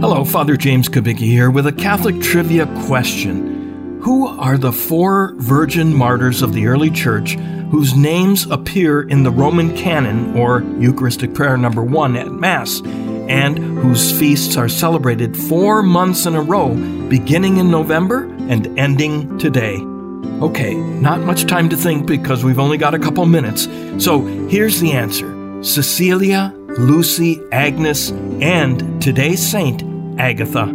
Hello, Father James Kubicki here with a Catholic trivia question. Who are the four virgin martyrs of the early church whose names appear in the Roman canon or Eucharistic prayer number one at Mass, and whose feasts are celebrated four months in a row, beginning in November and ending today? Okay, not much time to think because we've only got a couple minutes. So here's the answer Cecilia, Lucy, Agnes, and today's saint, Agatha.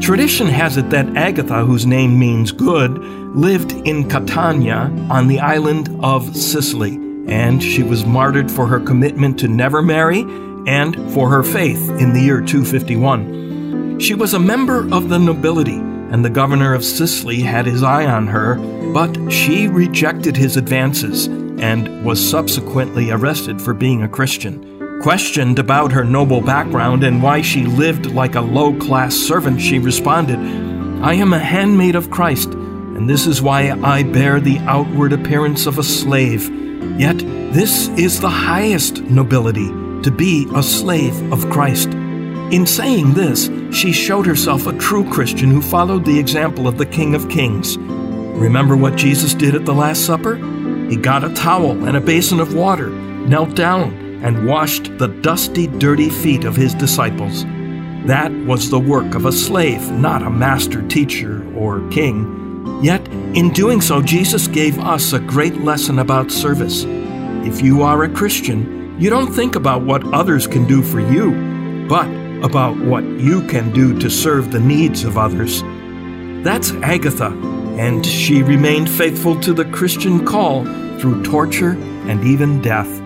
Tradition has it that Agatha, whose name means good, lived in Catania on the island of Sicily, and she was martyred for her commitment to never marry and for her faith in the year 251. She was a member of the nobility, and the governor of Sicily had his eye on her, but she rejected his advances and was subsequently arrested for being a Christian. Questioned about her noble background and why she lived like a low class servant, she responded, I am a handmaid of Christ, and this is why I bear the outward appearance of a slave. Yet this is the highest nobility, to be a slave of Christ. In saying this, she showed herself a true Christian who followed the example of the King of Kings. Remember what Jesus did at the Last Supper? He got a towel and a basin of water, knelt down, and washed the dusty, dirty feet of his disciples. That was the work of a slave, not a master teacher or king. Yet, in doing so, Jesus gave us a great lesson about service. If you are a Christian, you don't think about what others can do for you, but about what you can do to serve the needs of others. That's Agatha, and she remained faithful to the Christian call through torture and even death.